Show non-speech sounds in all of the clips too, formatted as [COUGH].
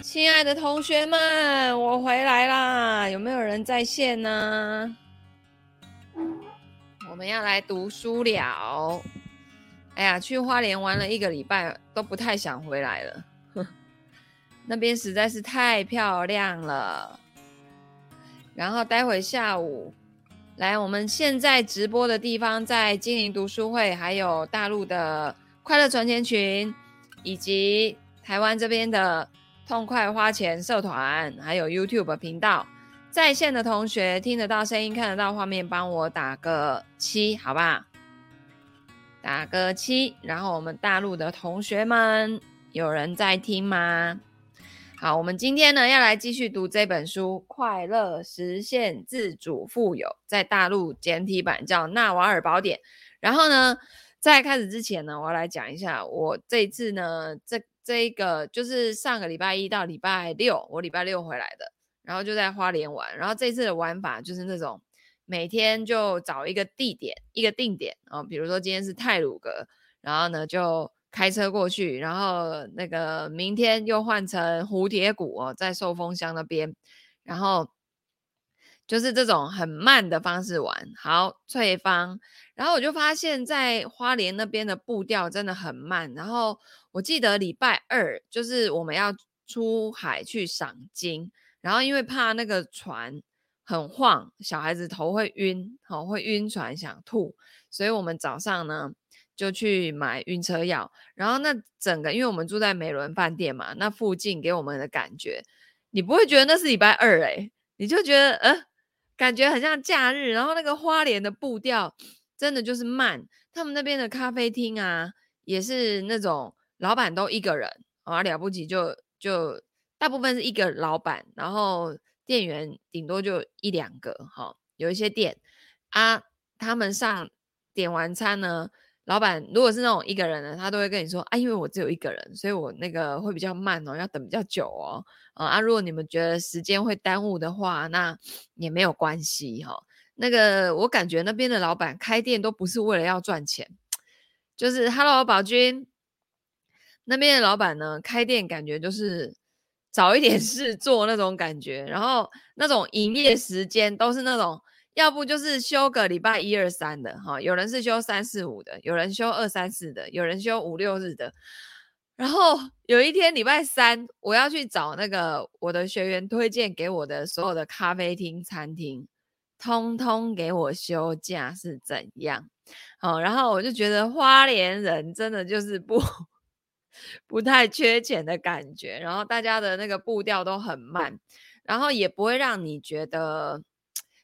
亲爱的同学们，我回来啦！有没有人在线呢？我们要来读书了。哎呀，去花莲玩了一个礼拜，都不太想回来了。[LAUGHS] 那边实在是太漂亮了。然后待会下午，来我们现在直播的地方，在精灵读书会，还有大陆的快乐传钱群，以及台湾这边的。痛快花钱社团，还有 YouTube 频道，在线的同学听得到声音，看得到画面，帮我打个七，好吧？打个七。然后我们大陆的同学们，有人在听吗？好，我们今天呢要来继续读这本书《快乐实现自主富有》，在大陆简体版叫《纳瓦尔宝典》。然后呢，在开始之前呢，我要来讲一下，我这次呢这。这一个就是上个礼拜一到礼拜六，我礼拜六回来的，然后就在花莲玩。然后这次的玩法就是那种每天就找一个地点，一个定点啊，比如说今天是泰鲁阁，然后呢就开车过去，然后那个明天又换成蝴蝶谷哦，在寿丰乡那边，然后就是这种很慢的方式玩。好，翠芳，然后我就发现，在花莲那边的步调真的很慢，然后。我记得礼拜二就是我们要出海去赏鲸，然后因为怕那个船很晃，小孩子头会晕，好会晕船想吐，所以我们早上呢就去买晕车药。然后那整个因为我们住在美伦饭店嘛，那附近给我们的感觉，你不会觉得那是礼拜二诶，你就觉得呃感觉很像假日。然后那个花莲的步调真的就是慢，他们那边的咖啡厅啊也是那种。老板都一个人啊，了不起就就大部分是一个老板，然后店员顶多就一两个哈。有一些店啊，他们上点完餐呢，老板如果是那种一个人的，他都会跟你说啊，因为我只有一个人，所以我那个会比较慢哦，要等比较久哦。啊，如果你们觉得时间会耽误的话，那也没有关系哈。那个我感觉那边的老板开店都不是为了要赚钱，就是 Hello 宝君。那边的老板呢，开店感觉就是找一点 [LAUGHS] 事做那种感觉，然后那种营业时间都是那种，要不就是休个礼拜一二三的哈，有人是休三四五的，有人休二三四的，有人休五六日的。然后有一天礼拜三，我要去找那个我的学员推荐给我的所有的咖啡厅、餐厅，通通给我休假是怎样？好，然后我就觉得花莲人真的就是不。[LAUGHS] 不太缺钱的感觉，然后大家的那个步调都很慢，然后也不会让你觉得，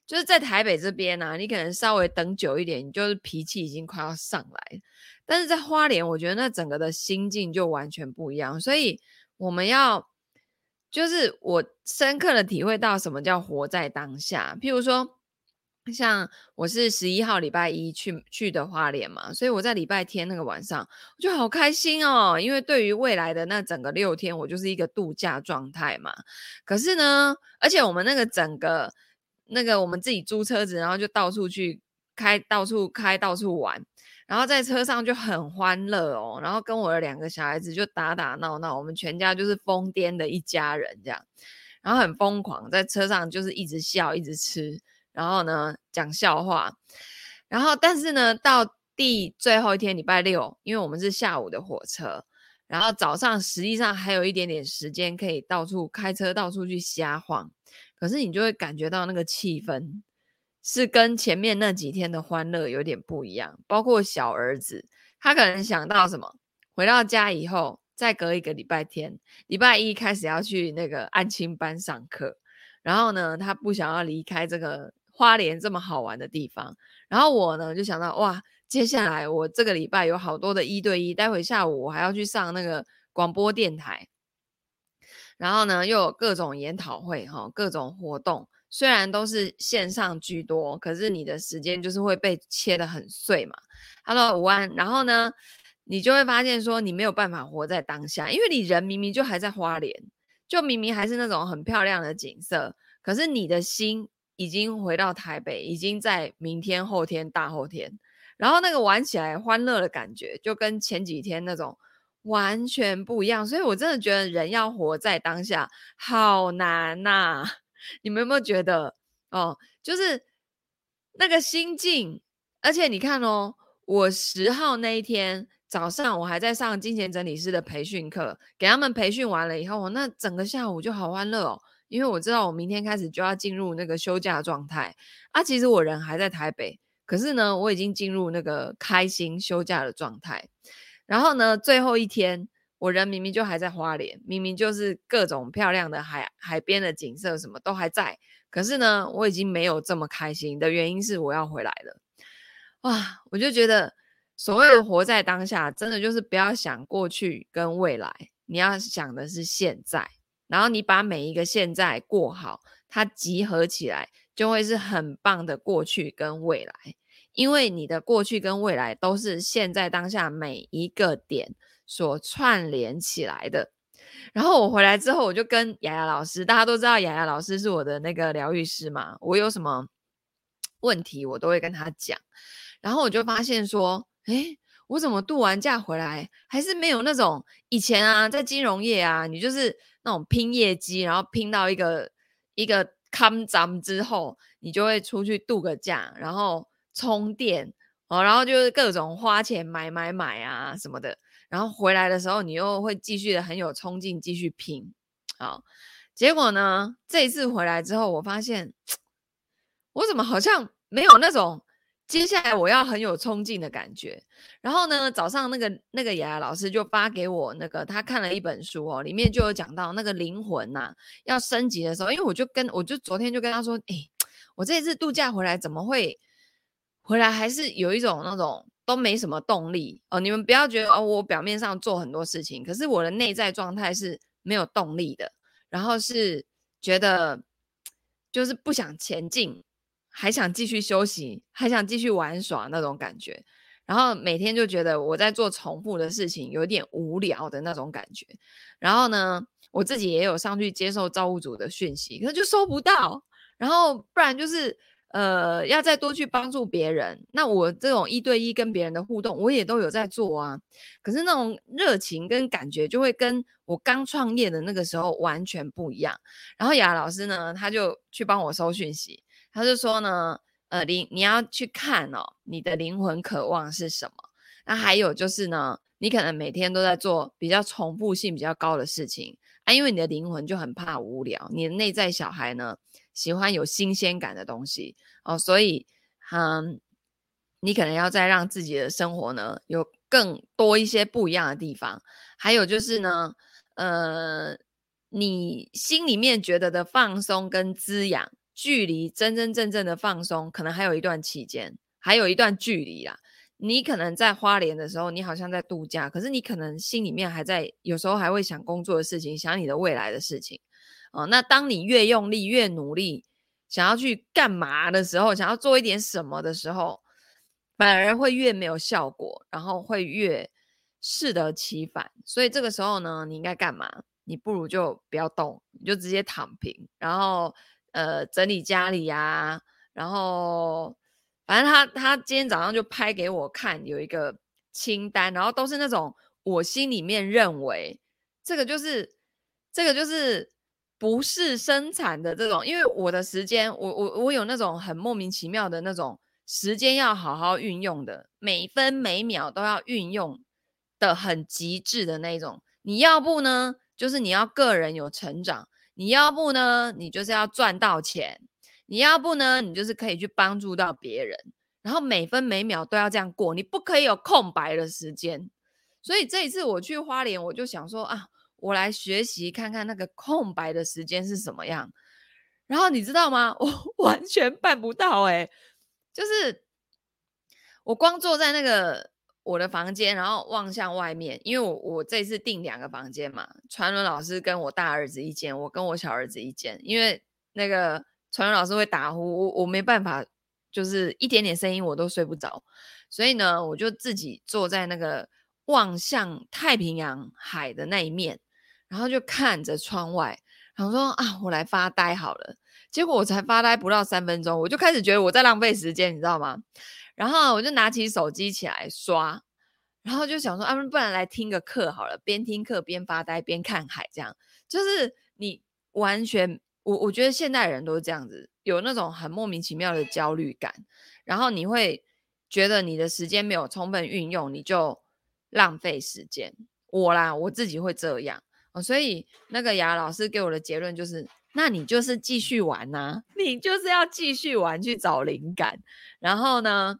就是在台北这边呢、你可能稍微等久一点，你就是脾气已经快要上来，但是在花莲，我觉得那整个的心境就完全不一样，所以我们要，就是我深刻的体会到什么叫活在当下，譬如说。像我是十一号礼拜一去去的花莲嘛，所以我在礼拜天那个晚上我就好开心哦，因为对于未来的那整个六天，我就是一个度假状态嘛。可是呢，而且我们那个整个那个我们自己租车子，然后就到处去开，到处开，到处玩，然后在车上就很欢乐哦，然后跟我的两个小孩子就打打闹闹，我们全家就是疯癫的一家人这样，然后很疯狂，在车上就是一直笑，一直吃。然后呢，讲笑话，然后但是呢，到第最后一天礼拜六，因为我们是下午的火车，然后早上实际上还有一点点时间可以到处开车，到处去瞎晃。可是你就会感觉到那个气氛是跟前面那几天的欢乐有点不一样。包括小儿子，他可能想到什么，回到家以后，再隔一个礼拜天，礼拜一开始要去那个安亲班上课，然后呢，他不想要离开这个。花莲这么好玩的地方，然后我呢就想到哇，接下来我这个礼拜有好多的一对一，待会下午我还要去上那个广播电台，然后呢又有各种研讨会哈，各种活动，虽然都是线上居多，可是你的时间就是会被切得很碎嘛。Hello，午安，然后呢，你就会发现说你没有办法活在当下，因为你人明明就还在花莲，就明明还是那种很漂亮的景色，可是你的心。已经回到台北，已经在明天、后天、大后天，然后那个玩起来欢乐的感觉，就跟前几天那种完全不一样。所以我真的觉得人要活在当下好难呐、你们有没有觉得哦？就是那个心境，而且你看哦，我十号那一天早上我还在上金钱整理师的培训课，给他们培训完了以后，那整个下午就好欢乐哦。因为我知道我明天开始就要进入那个休假状态啊，其实我人还在台北，可是呢，我已经进入那个开心休假的状态。然后呢，最后一天，我人明明就还在花莲，明明就是各种漂亮的海海边的景色什么都还在，可是呢，我已经没有这么开心的原因是我要回来了。哇，我就觉得所谓的活在当下，真的就是不要想过去跟未来，你要想的是现在。然后你把每一个现在过好，它集合起来就会是很棒的过去跟未来，因为你的过去跟未来都是现在当下每一个点所串联起来的。然后我回来之后，我就跟雅雅老师，大家都知道雅雅老师是我的那个疗愈师嘛，我有什么问题我都会跟他讲。然后我就发现说，诶，我怎么度完假回来还是没有那种以前啊，在金融业啊，你就是。那种拼业绩，然后拼到一个一个 com 涨之后，你就会出去度个假，然后充电哦，然后就是各种花钱买买买啊什么的，然后回来的时候你又会继续的很有冲劲，继续拼。好，结果呢，这一次回来之后，我发现我怎么好像没有那种。接下来我要很有冲劲的感觉，然后呢，早上那个那个雅雅老师就发给我那个他看了一本书哦，里面就有讲到那个灵魂呐、要升级的时候，因为我就跟我就昨天就跟他说，哎，我这一次度假回来怎么会回来还是有一种那种都没什么动力哦？你们不要觉得哦，我表面上做很多事情，可是我的内在状态是没有动力的，然后是觉得就是不想前进。还想继续休息，还想继续玩耍那种感觉，然后每天就觉得我在做重复的事情，有点无聊的那种感觉。然后呢，我自己也有上去接受造物主的讯息，可是就收不到。然后不然就是呃，要再多去帮助别人。那我这种一对一跟别人的互动，我也都有在做啊。可是那种热情跟感觉，就会跟我刚创业的那个时候完全不一样。然后雅老师呢，他就去帮我收讯息。他就说呢，呃，你你要去看哦，你的灵魂渴望是什么？那还有就是呢，你可能每天都在做比较重复性比较高的事情啊，因为你的灵魂就很怕无聊，你的内在小孩呢喜欢有新鲜感的东西哦，所以嗯，你可能要再让自己的生活呢有更多一些不一样的地方。还有就是呢，呃，你心里面觉得的放松跟滋养。距离真真正正的放松，可能还有一段期间，还有一段距离啦。你可能在花莲的时候，你好像在度假，可是你可能心里面还在，有时候还会想工作的事情，想你的未来的事情。哦，那当你越用力、越努力，想要去干嘛的时候，想要做一点什么的时候，反而会越没有效果，然后会越适得其反。所以这个时候呢，你应该干嘛？你不如就不要动，你就直接躺平，然后。呃，整理家里呀、啊，然后反正他他今天早上就拍给我看，有一个清单，然后都是那种我心里面认为这个就是这个就是不是生产的这种，因为我的时间，我我我有那种很莫名其妙的那种时间要好好运用的，每分每秒都要运用的很极致的那种。你要不呢，就是你要个人有成长。你要不呢，你就是要赚到钱；你要不呢，你就是可以去帮助到别人。然后每分每秒都要这样过，你不可以有空白的时间。所以这一次我去花莲，我就想说啊，我来学习看看那个空白的时间是什么样。然后你知道吗？[LAUGHS] 我完全办不到欸，就是我光坐在那个。我的房间，然后望向外面，因为我我这次订两个房间嘛，传伦老师跟我大儿子一间，我跟我小儿子一间，因为那个传伦老师会打呼，我我没办法，就是一点点声音我都睡不着，所以呢，我就自己坐在那个望向太平洋海的那一面，然后就看着窗外，然后说啊，我来发呆好了，结果我才发呆不到三分钟，我就开始觉得我在浪费时间，你知道吗？然后我就拿起手机起来刷，然后就想说，啊，不然来听个课好了，边听课边发呆边看海，这样就是你完全，我我觉得现代人都是这样子，有那种很莫名其妙的焦虑感，然后你会觉得你的时间没有充分运用，你就浪费时间。我啦，我自己会这样，哦，所以那个雅老师给我的结论就是，那你就是继续玩呐，[LAUGHS] 你就是要继续玩去找灵感，然后呢，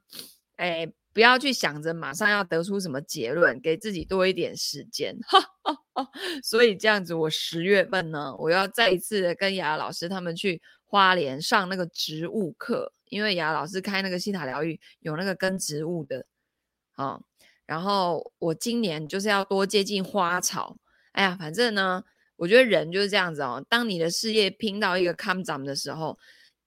哎。不要去想着马上要得出什么结论，给自己多一点时间。哈哈哈，所以这样子，我十月份呢，我要再一次跟雅老师他们去花莲上那个植物课，因为雅老师开那个西塔疗愈有那个跟植物的，啊，然后我今年就是要多接近花草。哎呀，反正呢，我觉得人就是这样子哦。当你的事业拼到一个坎站的时候，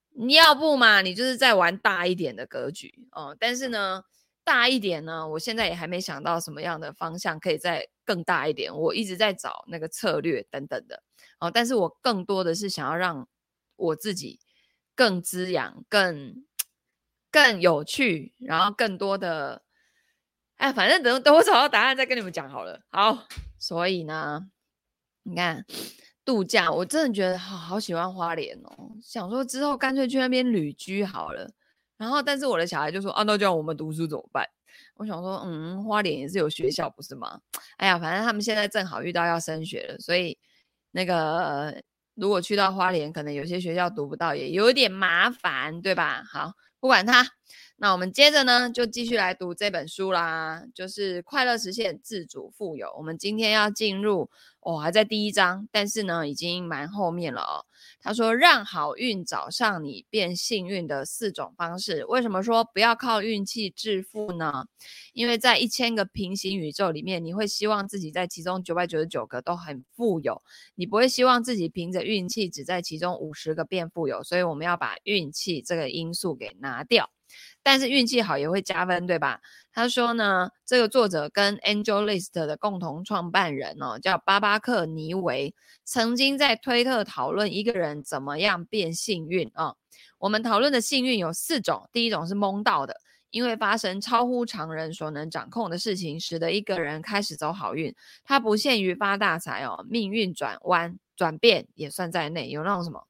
你要不嘛，你就是在玩大一点的格局哦。但是呢。大一点呢，我现在也还没想到什么样的方向可以再更大一点。我一直在找那个策略等等的哦，但是我更多的是想要让我自己更滋养、更更有趣，然后更多的，哎，反正等等我找到答案再跟你们讲好了。好，所以呢，你看度假，我真的觉得好好喜欢花莲哦，想说之后干脆去那边旅居好了。然后，但是我的小孩就说：“啊，那叫我们读书怎么办？”我想说：“嗯，花莲也是有学校，不是吗？”哎呀，反正他们现在正好遇到要升学了，所以那个如果去到花莲，可能有些学校读不到，也有点麻烦，对吧？好，不管它。那我们接着呢，就继续来读这本书啦，就是《快乐实现自主富有》。我们今天要进入，哦，还在第一章，但是呢，已经蛮后面了哦。他说：“让好运找上你，变幸运的四种方式。为什么说不要靠运气致富呢？因为在一千个平行宇宙里面，你会希望自己在其中九百九十九个都很富有，你不会希望自己凭着运气只在其中五十个变富有。所以我们要把运气这个因素给拿掉。”但是运气好也会加分，对吧？他说呢，这个作者跟 AngelList 的共同创办人哦，叫巴巴克尼维，曾经在推特讨论一个人怎么样变幸运啊、哦。我们讨论的幸运有四种，第一种是蒙到的，因为发生超乎常人所能掌控的事情，使得一个人开始走好运。它不限于发大财哦，命运转弯转变也算在内。有那种什么？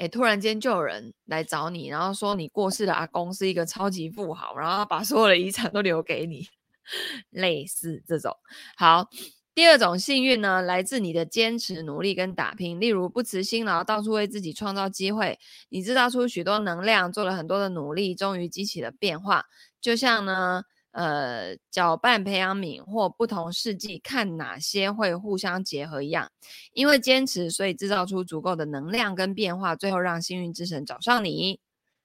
哎，突然间就有人来找你，然后说你过世的阿公是一个超级富豪，然后把所有的遗产都留给你，[LAUGHS] 类似这种。好，第二种幸运呢，来自你的坚持、努力跟打拼，例如不辞辛劳，到处为自己创造机会，你制造出许多能量，做了很多的努力，终于激起了变化，就像呢。呃，搅拌培养皿或不同试剂，看哪些会互相结合一样。因为坚持，所以制造出足够的能量跟变化，最后让幸运之神找上你。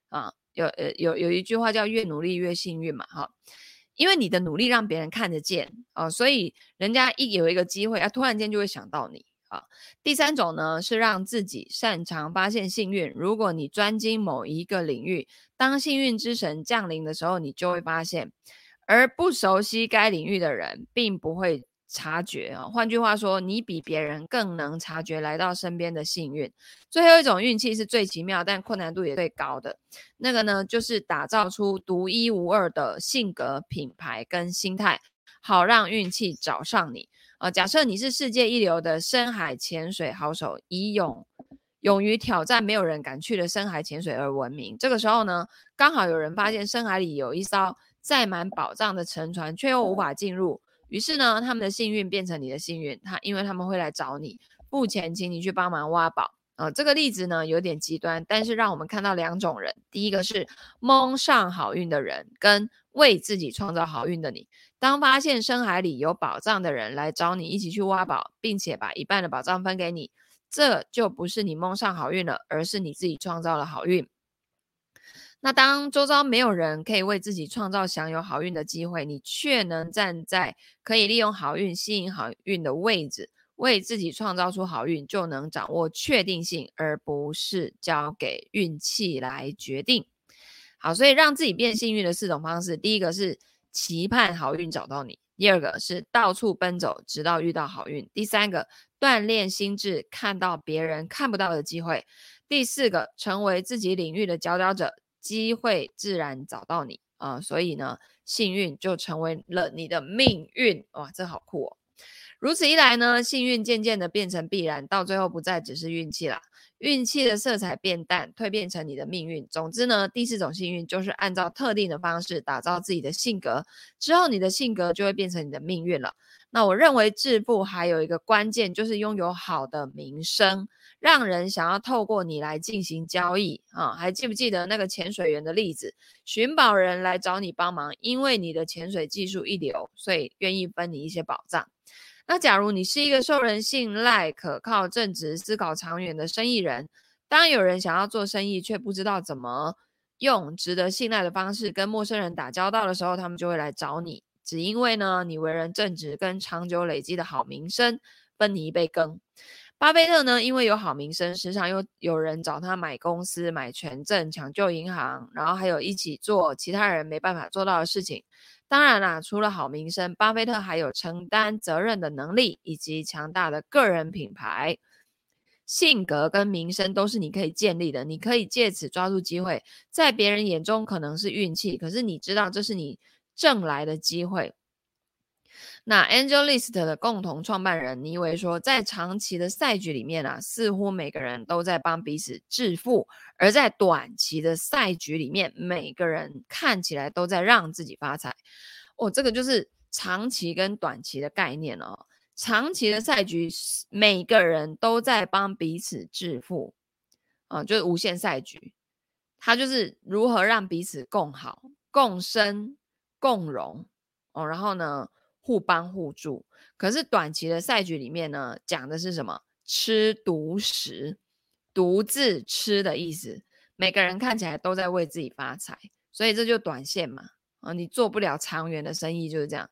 啊，有呃有有一句话叫“越努力越幸运”嘛，哈。因为你的努力让别人看得见啊，所以人家一有一个机会啊，突然间就会想到你啊。第三种呢，是让自己擅长发现幸运。如果你专精某一个领域，当幸运之神降临的时候，你就会发现。而不熟悉该领域的人，并不会察觉啊。换句话说，你比别人更能察觉来到身边的幸运。最后一种运气是最奇妙，但困难度也最高的。那个呢，就是打造出独一无二的性格、品牌跟心态，好让运气找上你啊。假设你是世界一流的深海潜水好手，以勇勇于挑战没有人敢去的深海潜水而闻名。这个时候呢，刚好有人发现深海里有一艘。载满宝藏的沉船，却又无法进入。于是呢，他们的幸运变成你的幸运。他因为他们会来找你，付钱请你去帮忙挖宝。啊、呃，这个例子呢有点极端，但是让我们看到两种人：第一个是蒙上好运的人，跟为自己创造好运的你。当发现深海里有宝藏的人来找你一起去挖宝，并且把一半的宝藏分给你，这就不是你蒙上好运了，而是你自己创造了好运。那当周遭没有人可以为自己创造享有好运的机会，你却能站在可以利用好运吸引好运的位置，为自己创造出好运，就能掌握确定性，而不是交给运气来决定。好，所以让自己变幸运的四种方式：第一个是期盼好运找到你；第二个是到处奔走，直到遇到好运；第三个锻炼心智，看到别人看不到的机会；第四个成为自己领域的佼佼者。机会自然找到你啊、所以呢，幸运就成为了你的命运。哇，这好酷哦！如此一来呢，幸运渐渐的变成必然，到最后不再只是运气了。运气的色彩变淡，蜕变成你的命运。总之呢，第四种幸运就是按照特定的方式打造自己的性格，之后你的性格就会变成你的命运了。那我认为致富还有一个关键就是拥有好的名声，让人想要透过你来进行交易啊。还记不记得那个潜水员的例子？寻宝人来找你帮忙，因为你的潜水技术一流，所以愿意分你一些宝藏。那假如你是一个受人信赖、可靠、正直、思考长远的生意人，当有人想要做生意却不知道怎么用值得信赖的方式跟陌生人打交道的时候，他们就会来找你，只因为呢，你为人正直跟长久累积的好名声，分你一杯羹。巴菲特呢，因为有好名声，时常又有人找他买公司、买权证、抢救银行，然后还有一起做其他人没办法做到的事情。当然啦，除了好名声，巴菲特还有承担责任的能力，以及强大的个人品牌。性格跟名声都是你可以建立的，你可以借此抓住机会，在别人眼中可能是运气，可是你知道这是你挣来的机会。那 AngelList 的共同创办人尼维说，在长期的赛局里面啊，似乎每个人都在帮彼此致富；而在短期的赛局里面，每个人看起来都在让自己发财。哦，这个就是长期跟短期的概念哦。长期的赛局，每个人都在帮彼此致富，啊、就是无限赛局，它就是如何让彼此共好、共生、共荣哦。然后呢，互帮互助，可是短期的赛局里面呢，讲的是什么？吃独食，独自吃的意思。每个人看起来都在为自己发财，所以这就短线嘛。啊，你做不了长远的生意就是这样。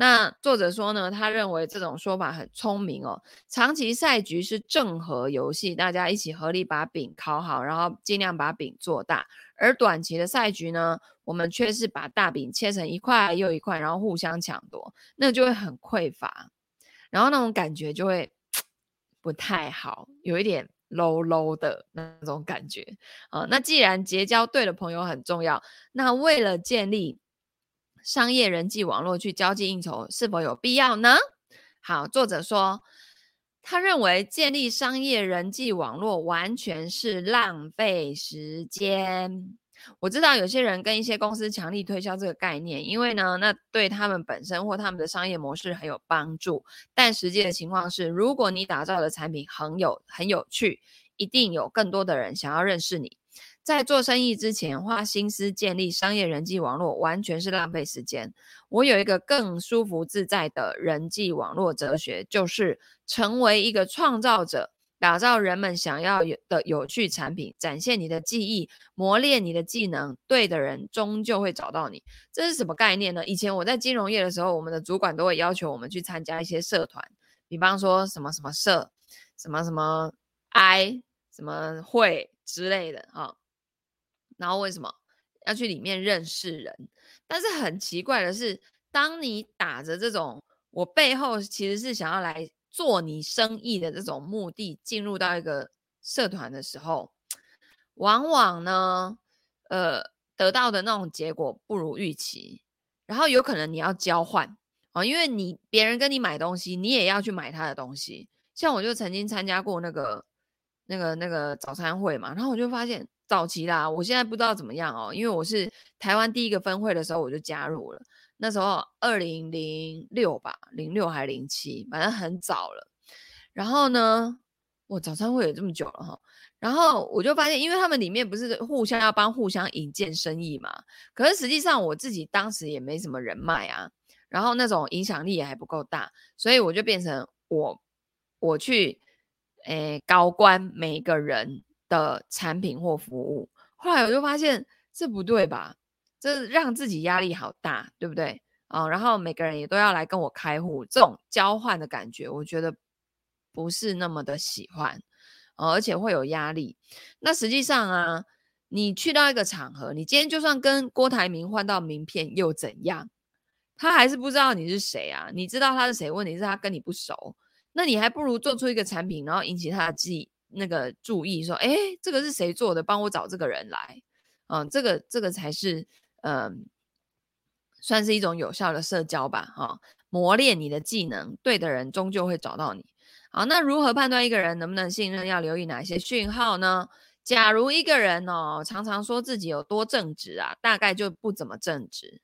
那作者说呢，他认为这种说法很聪明哦。长期赛局是正和游戏，大家一起合力把饼烤好，然后尽量把饼做大。而短期的赛局呢，我们却是把大饼切成一块又一块，然后互相抢夺，那就会很匮乏，然后那种感觉就会 [TSK] 不太好，有一点 low low 的那种感觉啊。那既然结交对的朋友很重要，那为了建立商业人际网络去交际应酬是否有必要呢？好，作者说，他认为建立商业人际网络完全是浪费时间。我知道有些人跟一些公司强力推销这个概念，因为呢，那对他们本身或他们的商业模式很有帮助。但实际的情况是，如果你打造的产品很有很有趣，一定有更多的人想要认识你。在做生意之前，花心思建立商业人际网络，完全是浪费时间。我有一个更舒服自在的人际网络哲学，就是成为一个创造者，打造人们想要有的有趣产品，展现你的技艺，磨练你的技能。对的人终究会找到你。这是什么概念呢？以前我在金融业的时候，我们的主管都会要求我们去参加一些社团，比方说什么什么社，什么什么 I，什么会之类的啊。然后为什么要去里面认识人？但是很奇怪的是，当你打着这种我背后其实是想要来做你生意的这种目的进入到一个社团的时候，往往呢，呃，得到的那种结果不如预期。然后有可能你要交换啊，因为你别人跟你买东西，你也要去买他的东西。像我就曾经参加过那个那个那个早餐会嘛，然后我就发现。早期啦，我现在不知道怎么样哦，因为我是台湾第一个分会的时候我就加入了，那时候二零零六吧，零六还是零七，反正很早了。然后呢，我早餐会有这么久了哈，然后我就发现，因为他们里面不是互相要帮互相引荐生意嘛，可是实际上我自己当时也没什么人脉啊，然后那种影响力也还不够大，所以我就变成我我去诶高官每个人。的产品或服务，后来我就发现这不对吧？这让自己压力好大，对不对？啊、然后每个人也都要来跟我开户，这种交换的感觉，我觉得不是那么的喜欢，哦、而且会有压力。那实际上啊，你去到一个场合，你今天就算跟郭台铭换到名片又怎样？他还是不知道你是谁啊？你知道他是谁？问题是他跟你不熟，那你还不如做出一个产品，然后引起他的记忆。那个注意说，哎，这个是谁做的？帮我找这个人来，嗯，这个这个才是，嗯，算是一种有效的社交吧，哈、磨练你的技能，对的人终究会找到你。好，那如何判断一个人能不能信任？要留意哪些讯号呢？假如一个人哦，常常说自己有多正直啊，大概就不怎么正直。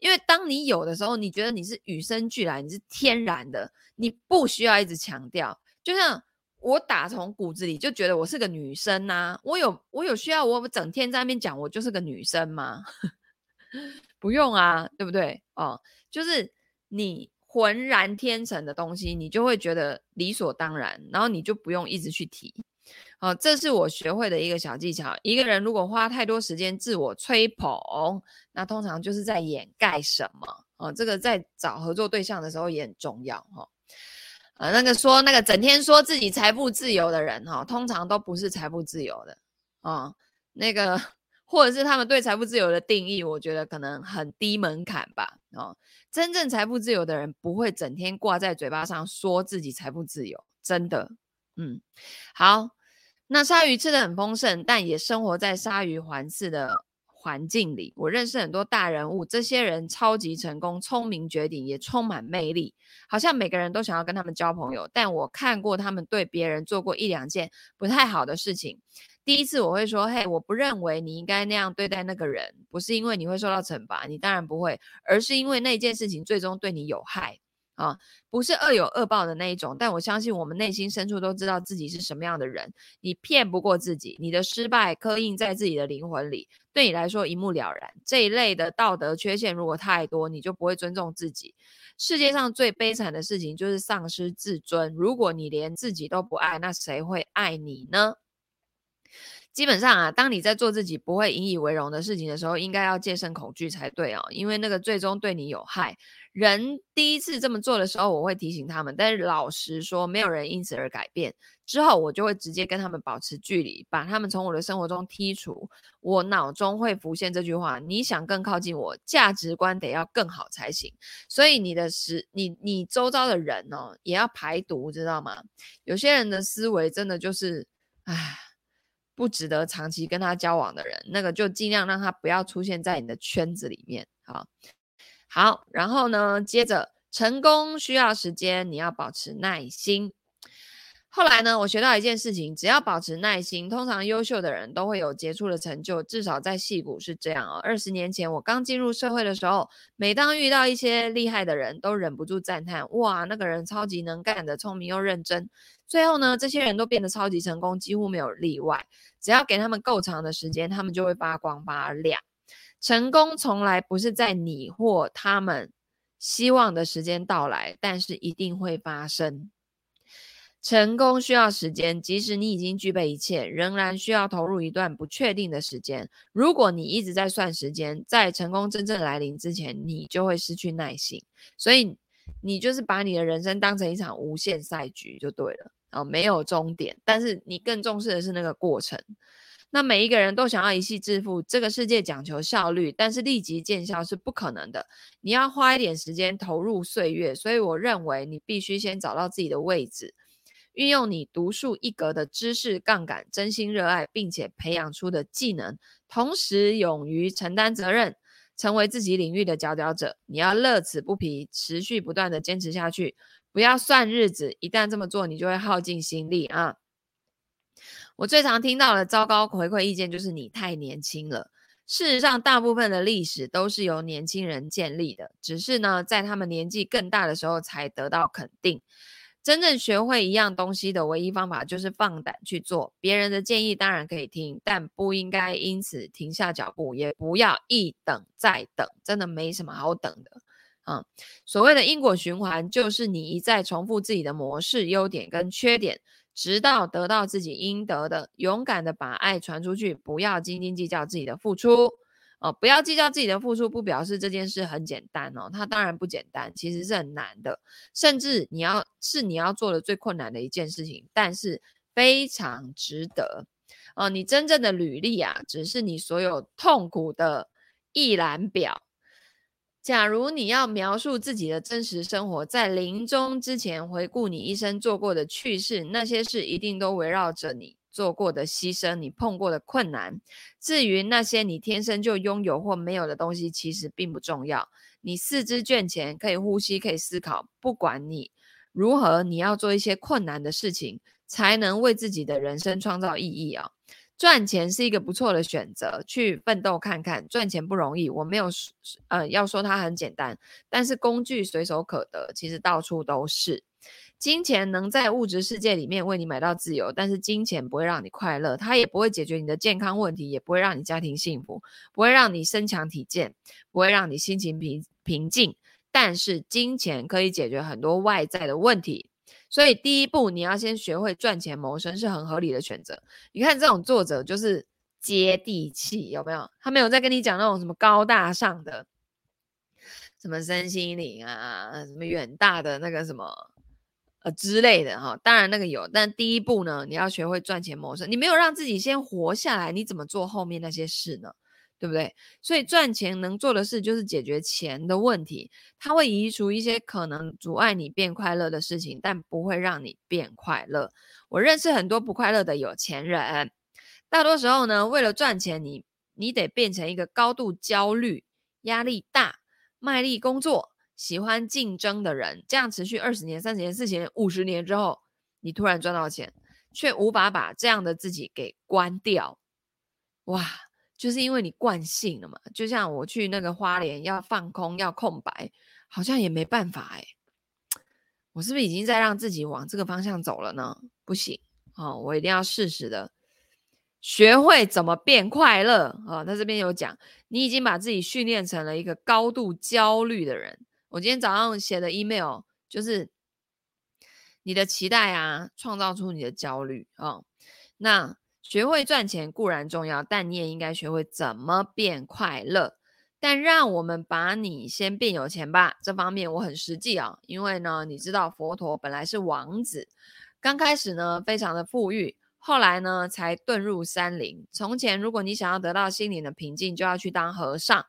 因为当你有的时候，你觉得你是与生俱来，你是天然的，你不需要一直强调。就像我打从骨子里就觉得我是个女生呐、我有我有需要我整天在那边讲我就是个女生吗？[LAUGHS] 不用啊，对不对？哦，就是你浑然天成的东西，你就会觉得理所当然，然后你就不用一直去提。哦，这是我学会的一个小技巧。一个人如果花太多时间自我吹捧，那通常就是在掩盖什么。哦，这个在找合作对象的时候也很重要。哈、哦，那个说那个整天说自己财富自由的人，哈、哦，通常都不是财富自由的。哦，那个。或者是他们对财富自由的定义，我觉得可能很低门槛吧。哦，真正财富自由的人不会整天挂在嘴巴上说自己财富自由，真的。嗯，好，那鲨鱼吃的很丰盛，但也生活在鲨鱼环伺的环境里。我认识很多大人物，这些人超级成功，聪明绝顶，也充满魅力，好像每个人都想要跟他们交朋友。但我看过他们对别人做过一两件不太好的事情。第一次我会说，嘿，我不认为你应该那样对待那个人，不是因为你会受到惩罚，你当然不会，而是因为那件事情最终对你有害啊，不是恶有恶报的那一种。但我相信我们内心深处都知道自己是什么样的人，你骗不过自己，你的失败刻印在自己的灵魂里，对你来说一目了然。这一类的道德缺陷如果太多，你就不会尊重自己。世界上最悲惨的事情就是丧失自尊。如果你连自己都不爱，那谁会爱你呢？基本上啊，当你在做自己不会引以为荣的事情的时候，应该要戒慎恐惧才对哦，因为那个最终对你有害。人第一次这么做的时候，我会提醒他们，但是老实说，没有人因此而改变。之后我就会直接跟他们保持距离，把他们从我的生活中剔除。我脑中会浮现这句话：你想更靠近我，价值观得要更好才行。所以你的时，你你周遭的人哦，也要排毒，知道吗？有些人的思维真的就是，唉。不值得长期跟他交往的人，那个就尽量让他不要出现在你的圈子里面。好，好，然后呢，接着成功需要时间，你要保持耐心。后来呢，我学到一件事情，只要保持耐心，通常优秀的人都会有杰出的成就，至少在矽谷是这样哦。二十年前我刚进入社会的时候，每当遇到一些厉害的人，都忍不住赞叹：哇，那个人超级能干的，聪明又认真。最后呢，这些人都变得超级成功，几乎没有例外。只要给他们够长的时间，他们就会发光发亮。成功从来不是在你或他们希望的时间到来，但是一定会发生。成功需要时间，即使你已经具备一切，仍然需要投入一段不确定的时间。如果你一直在算时间，在成功真正来临之前，你就会失去耐心。所以，你就是把你的人生当成一场无限赛局就对了哦，没有终点，但是你更重视的是那个过程。那每一个人都想要一夕致富，这个世界讲求效率，但是立即见效是不可能的。你要花一点时间投入岁月，所以我认为你必须先找到自己的位置。运用你独树一格的知识杠杆，真心热爱并且培养出的技能，同时勇于承担责任，成为自己领域的佼佼者。你要乐此不疲，持续不断地坚持下去，不要算日子。一旦这么做，你就会耗尽心力啊！我最常听到的糟糕回馈意见就是你太年轻了。事实上，大部分的历史都是由年轻人建立的，只是呢，在他们年纪更大的时候才得到肯定。真正学会一样东西的唯一方法就是放胆去做。别人的建议当然可以听，但不应该因此停下脚步，也不要一等再等，真的没什么好等的。啊，所谓的因果循环，就是你一再重复自己的模式、优点跟缺点，直到得到自己应得的。勇敢的把爱传出去，不要斤斤计较自己的付出。哦，不要计较自己的付出，不表示这件事很简单哦。它当然不简单，其实是很难的，甚至你要是你要做的最困难的一件事情，但是非常值得。哦，你真正的履历啊，只是你所有痛苦的一览表。假如你要描述自己的真实生活，在临终之前回顾你一生做过的趣事，那些事一定都围绕着你。做过的牺牲，你碰过的困难。至于那些你天生就拥有或没有的东西，其实并不重要。你四肢健全，可以呼吸，可以思考。不管你如何，你要做一些困难的事情，才能为自己的人生创造意义啊！赚钱是一个不错的选择，去奋斗看看。赚钱不容易，我没有呃要说它很简单，但是工具随手可得，其实到处都是。金钱能在物质世界里面为你买到自由，但是金钱不会让你快乐，它也不会解决你的健康问题，也不会让你家庭幸福，不会让你身强体健，不会让你心情平平静。但是金钱可以解决很多外在的问题，所以第一步你要先学会赚钱谋生是很合理的选择。你看这种作者就是接地气，有没有？他没有在跟你讲那种什么高大上的，什么身心灵啊，什么远大的那个什么。呃之类的哈，当然那个有，但第一步呢，你要学会赚钱谋生。你没有让自己先活下来，你怎么做后面那些事呢？对不对？所以赚钱能做的事就是解决钱的问题，它会移除一些可能阻碍你变快乐的事情，但不会让你变快乐。我认识很多不快乐的有钱人，大多时候呢，为了赚钱，你你得变成一个高度焦虑、压力大、卖力工作。喜欢竞争的人，这样持续二十年、三十年、四十年、五十年之后，你突然赚到钱，却无法把这样的自己给关掉。哇，就是因为你惯性了嘛。就像我去那个花莲要放空、要空白，好像也没办法哎。我是不是已经在让自己往这个方向走了呢？不行哦，我一定要适时的学会怎么变快乐啊。哦，他这边有讲，你已经把自己训练成了一个高度焦虑的人。我今天早上写的 email 就是你的期待啊，创造出你的焦虑啊、哦。那学会赚钱固然重要，但你也应该学会怎么变快乐。但让我们把你先变有钱吧，这方面我很实际啊、哦。因为呢，你知道佛陀本来是王子，刚开始呢非常的富裕，后来呢才遁入山林。从前，如果你想要得到心灵的平静，就要去当和尚。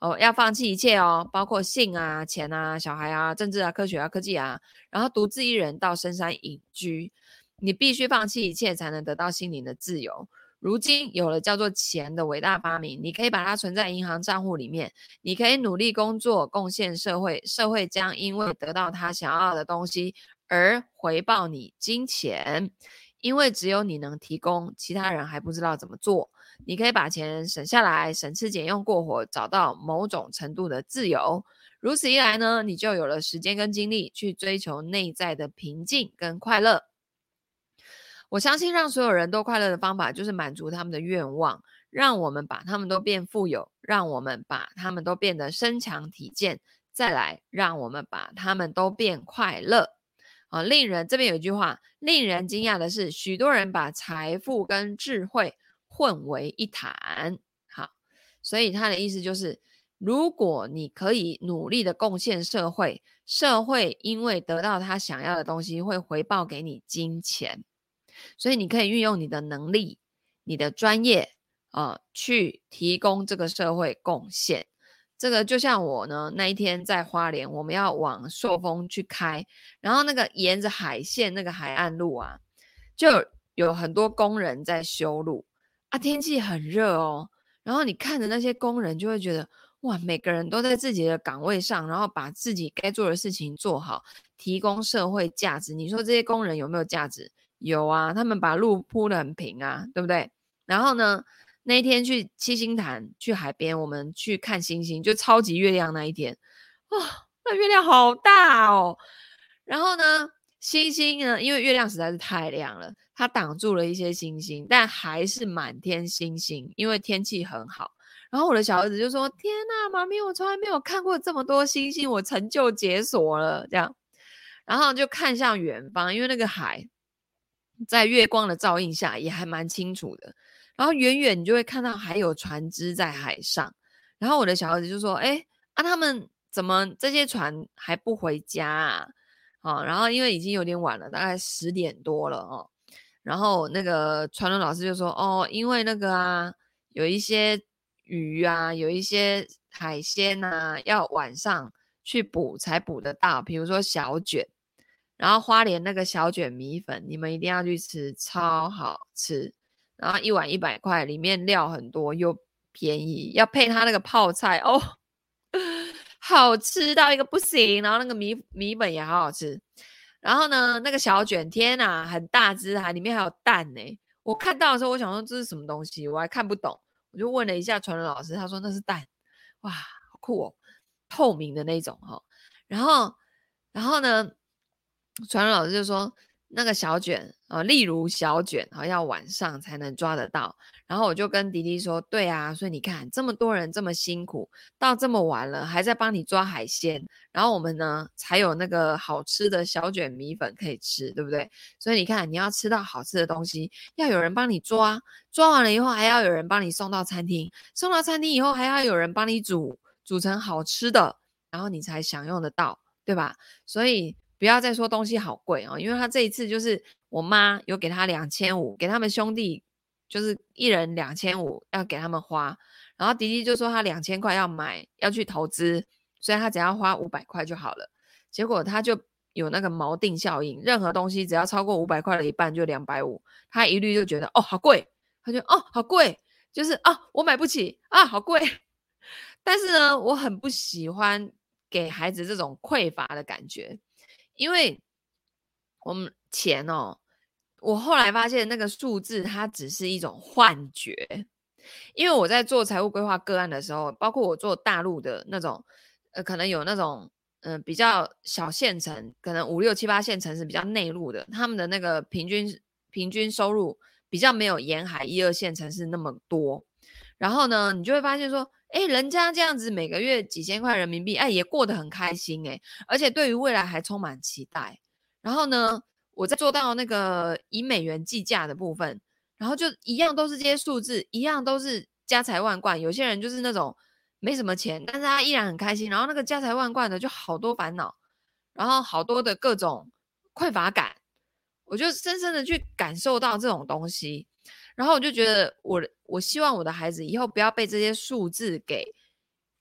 哦，要放弃一切哦，包括性啊、钱啊、小孩啊、政治啊、科学啊、科技啊，然后独自一人到深山隐居。你必须放弃一切，才能得到心灵的自由。如今有了叫做钱的伟大发明，你可以把它存在银行账户里面，你可以努力工作，贡献社会，社会将因为得到他想要的东西而回报你金钱，因为只有你能提供，其他人还不知道怎么做。你可以把钱省下来，省吃俭用过活，找到某种程度的自由。如此一来呢，你就有了时间跟精力去追求内在的平静跟快乐。我相信让所有人都快乐的方法，就是满足他们的愿望，让我们把他们都变富有，让我们把他们都变得身强体健，再来让我们把他们都变快乐。啊，令人这边有一句话，令人惊讶的是，许多人把财富跟智慧。混为一谈，好，所以他的意思就是，如果你可以努力的贡献社会，社会因为得到他想要的东西，会回报给你金钱，所以你可以运用你的能力、你的专业啊、呃，去提供这个社会贡献。这个就像我呢，那一天在花莲，我们要往朔丰去开，然后那个沿着海线那个海岸路啊，就有很多工人在修路。啊，天气很热哦，然后你看着那些工人，就会觉得哇，每个人都在自己的岗位上，然后把自己该做的事情做好，提供社会价值。你说这些工人有没有价值？有啊，他们把路铺得很平啊，对不对？然后呢，那一天去七星潭，去海边，我们去看星星，就超级月亮那一天，哇，那月亮好大哦。然后呢，星星呢，因为月亮实在是太亮了。它挡住了一些星星，但还是满天星星，因为天气很好。然后我的小儿子就说：“天呐，妈咪，我从来没有看过这么多星星，我成就解锁了。”这样，然后就看向远方，因为那个海在月光的照映下也还蛮清楚的。然后远远你就会看到还有船只在海上。然后我的小儿子就说：“哎，啊，他们怎么这些船还不回家啊？”好，然后因为已经有点晚了，大概十点多了哦。然后那个传轮老师就说：“哦，因为那个啊，有一些鱼啊，有一些海鲜呐、啊，要晚上去捕才捕得到。比如说小卷，然后花莲那个小卷米粉，你们一定要去吃，超好吃。然后一碗一百块，里面料很多又便宜，要配它那个泡菜哦，好吃到一个不行。然后那个米米粉也好好吃。然后呢，那个小卷，天呐，很大只，还里面还有蛋呢。我看到的时候，我想说这是什么东西，我还看不懂，我就问了一下传人老师，他说那是蛋，哇，好酷哦，透明的那种哈、哦。然后，然后呢，传人老师就说。那个小卷啊，例如小卷啊，要晚上才能抓得到。然后我就跟迪迪说：“对啊，所以你看，这么多人这么辛苦，到这么晚了还在帮你抓海鲜，然后我们呢才有那个好吃的小卷米粉可以吃，对不对？所以你看，你要吃到好吃的东西，要有人帮你抓，抓完了以后还要有人帮你送到餐厅，送到餐厅以后还要有人帮你煮，煮成好吃的，然后你才享用得到，对吧？所以。”不要再说东西好贵哦，因为他这一次就是我妈有给他两千五，给他们兄弟就是一人两千五要给他们花，然后迪迪就说他两千块要买要去投资，所以他只要花五百块就好了。结果他就有那个锚定效应，任何东西只要超过五百块的一半就两百五，他一律就觉得哦好贵，他就哦好贵，就是啊、哦、我买不起啊好贵。[LAUGHS] 但是呢，我很不喜欢给孩子这种匮乏的感觉。因为我们钱哦，我后来发现那个数字它只是一种幻觉。因为我在做财务规划个案的时候，包括我做大陆的那种，呃，可能有那种，嗯、呃，比较小县城，可能五六七八线城市比较内陆的，他们的那个平均平均收入比较没有沿海一二线城市那么多。然后呢，你就会发现说。哎，人家这样子每个月几千块人民币，哎，也过得很开心哎，而且对于未来还充满期待。然后呢，我在做到那个以美元计价的部分，然后就一样都是这些数字，一样都是家财万贯。有些人就是那种没什么钱，但是他依然很开心。然后那个家财万贯的就好多烦恼，然后好多的各种匮乏感，我就深深的去感受到这种东西。然后我就觉得我，我我希望我的孩子以后不要被这些数字给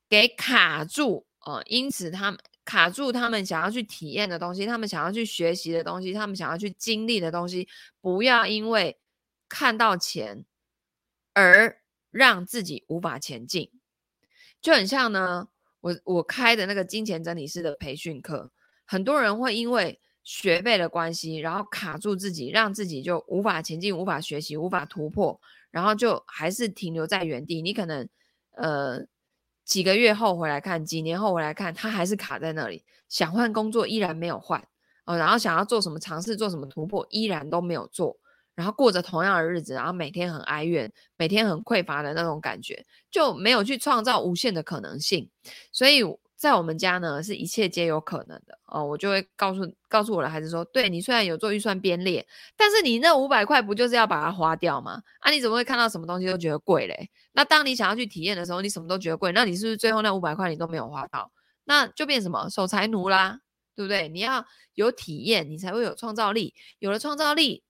给卡住啊、呃，因此他们卡住他们想要去体验的东西，他们想要去学习的东西，他们想要去经历的东西，不要因为看到钱而让自己无法前进。就很像呢，我我开的那个金钱整理师的培训课，很多人会因为。学费的关系，然后卡住自己，让自己就无法前进、无法学习、无法突破，然后就还是停留在原地。你可能呃几个月后回来看，几年后回来看，他还是卡在那里，想换工作依然没有换哦，然后想要做什么尝试、做什么突破，依然都没有做，然后过着同样的日子，然后每天很哀怨，每天很匮乏的那种感觉，就没有去创造无限的可能性，所以。在我们家呢，是一切皆有可能的哦。我就会告诉告诉我的孩子说：“对，你虽然有做预算编列，但是你那五百块不就是要把它花掉吗？啊，你怎么会看到什么东西都觉得贵嘞？那当你想要去体验的时候，你什么都觉得贵，那你是不是最后那五百块你都没有花到？那就变什么守财奴啦，对不对？你要有体验，你才会有创造力。有了创造力，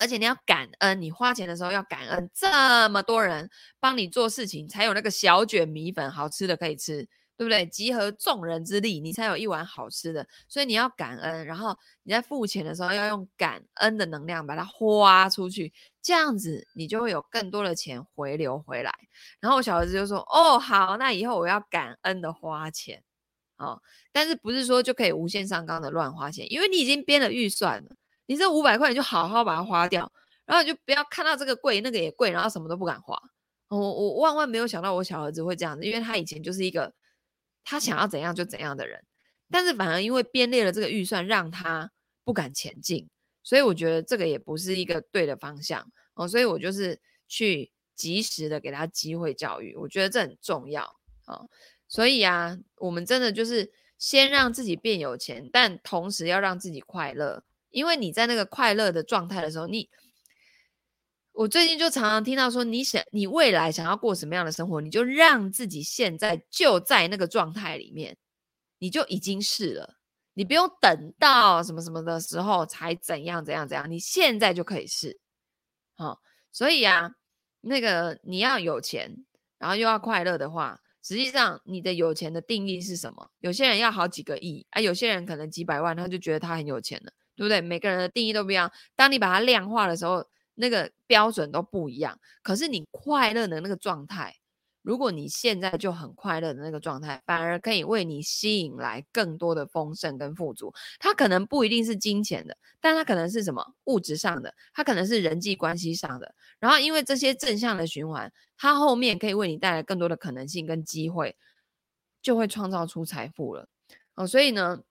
而且你要感恩，你花钱的时候要感恩，这么多人帮你做事情，才有那个小卷米粉好吃的可以吃。”对不对？集合众人之力，你才有一碗好吃的。所以你要感恩，然后你在付钱的时候要用感恩的能量把它花出去，这样子你就会有更多的钱回流回来。然后我小儿子就说：“哦，好，那以后我要感恩的花钱。”哦，但是不是说就可以无限上纲的乱花钱？因为你已经编了预算了，你这五百块你就好好把它花掉，然后你就不要看到这个贵，那个也贵，然后什么都不敢花。我我万万没有想到我小儿子会这样子，因为他以前就是一个。他想要怎样就怎样的人，但是反而因为编列了这个预算，让他不敢前进，所以我觉得这个也不是一个对的方向哦。所以我就是去及时的给他机会教育，我觉得这很重要啊、哦。所以啊，我们真的就是先让自己变有钱，但同时要让自己快乐，因为你在那个快乐的状态的时候，你。我最近就常常听到说，你想你未来想要过什么样的生活，你就让自己现在就在那个状态里面，你就已经是了，你不用等到什么什么的时候才怎样怎样怎样，你现在就可以是，好，所以啊，那个你要有钱，然后又要快乐的话，实际上，你的有钱的定义是什么？有些人要好几个亿啊，有些人可能几百万，他就觉得他很有钱了，对不对？每个人的定义都不一样。当你把它量化的时候，那个标准都不一样。可是你快乐的那个状态。如果你现在就很快乐的那个状态，反而可以为你吸引来更多的丰盛跟富足。它可能不一定是金钱的，但它可能是什么物质上的，它可能是人际关系上的。然后因为这些正向的循环，它后面可以为你带来更多的可能性跟机会，就会创造出财富了。哦，所以呢。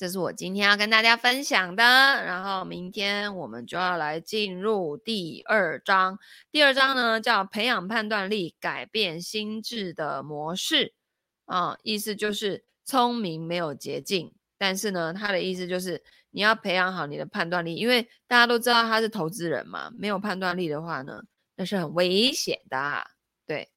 这是我今天要跟大家分享的，然后明天我们就要来进入第二章。第二章呢叫培养判断力，改变心智的模式啊，意思就是聪明没有捷径，但是呢，他的意思就是你要培养好你的判断力，因为大家都知道他是投资人嘛，没有判断力的话呢，那是很危险的啊。对，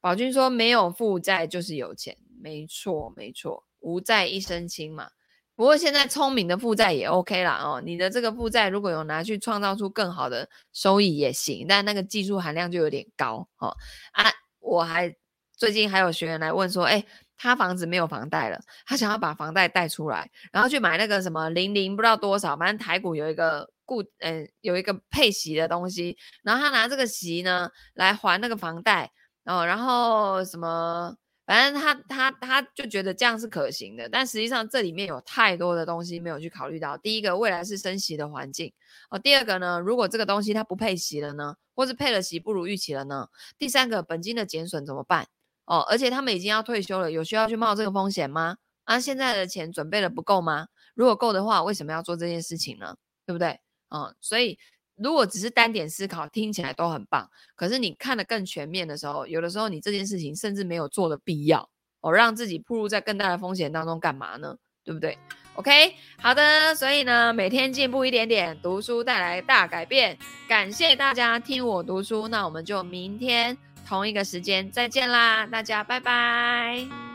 宝君说没有负债就是有钱，没错没错，无债一身轻嘛。不过现在聪明的负债也 OK 啦哦，你的这个负债如果有拿去创造出更好的收益也行，但那个技术含量就有点高哦啊！我还最近还有学员来问说，哎，他房子没有房贷了，他想要把房贷贷出来，然后去买那个什么零零不知道多少，反正台股有一个固嗯、有一个配息的东西，然后他拿这个息呢来还那个房贷哦，然后什么。反正他他他就觉得这样是可行的，但实际上这里面有太多的东西没有去考虑到。第一个，未来是升息的环境哦。第二个呢，如果这个东西它不配息了呢，或是配了息不如预期了呢？第三个，本金的减损怎么办？哦，而且他们已经要退休了，有需要去冒这个风险吗？啊，现在的钱准备的不够吗？如果够的话，为什么要做这件事情呢？对不对？嗯，所以。如果只是单点思考，听起来都很棒。可是你看得更全面的时候，有的时候你这件事情甚至没有做的必要哦，让自己暴露在更大的风险当中干嘛呢？对不对？OK，好的。所以呢，每天进步一点点，读书带来大改变。感谢大家听我读书，那我们就明天同一个时间再见啦，大家拜拜。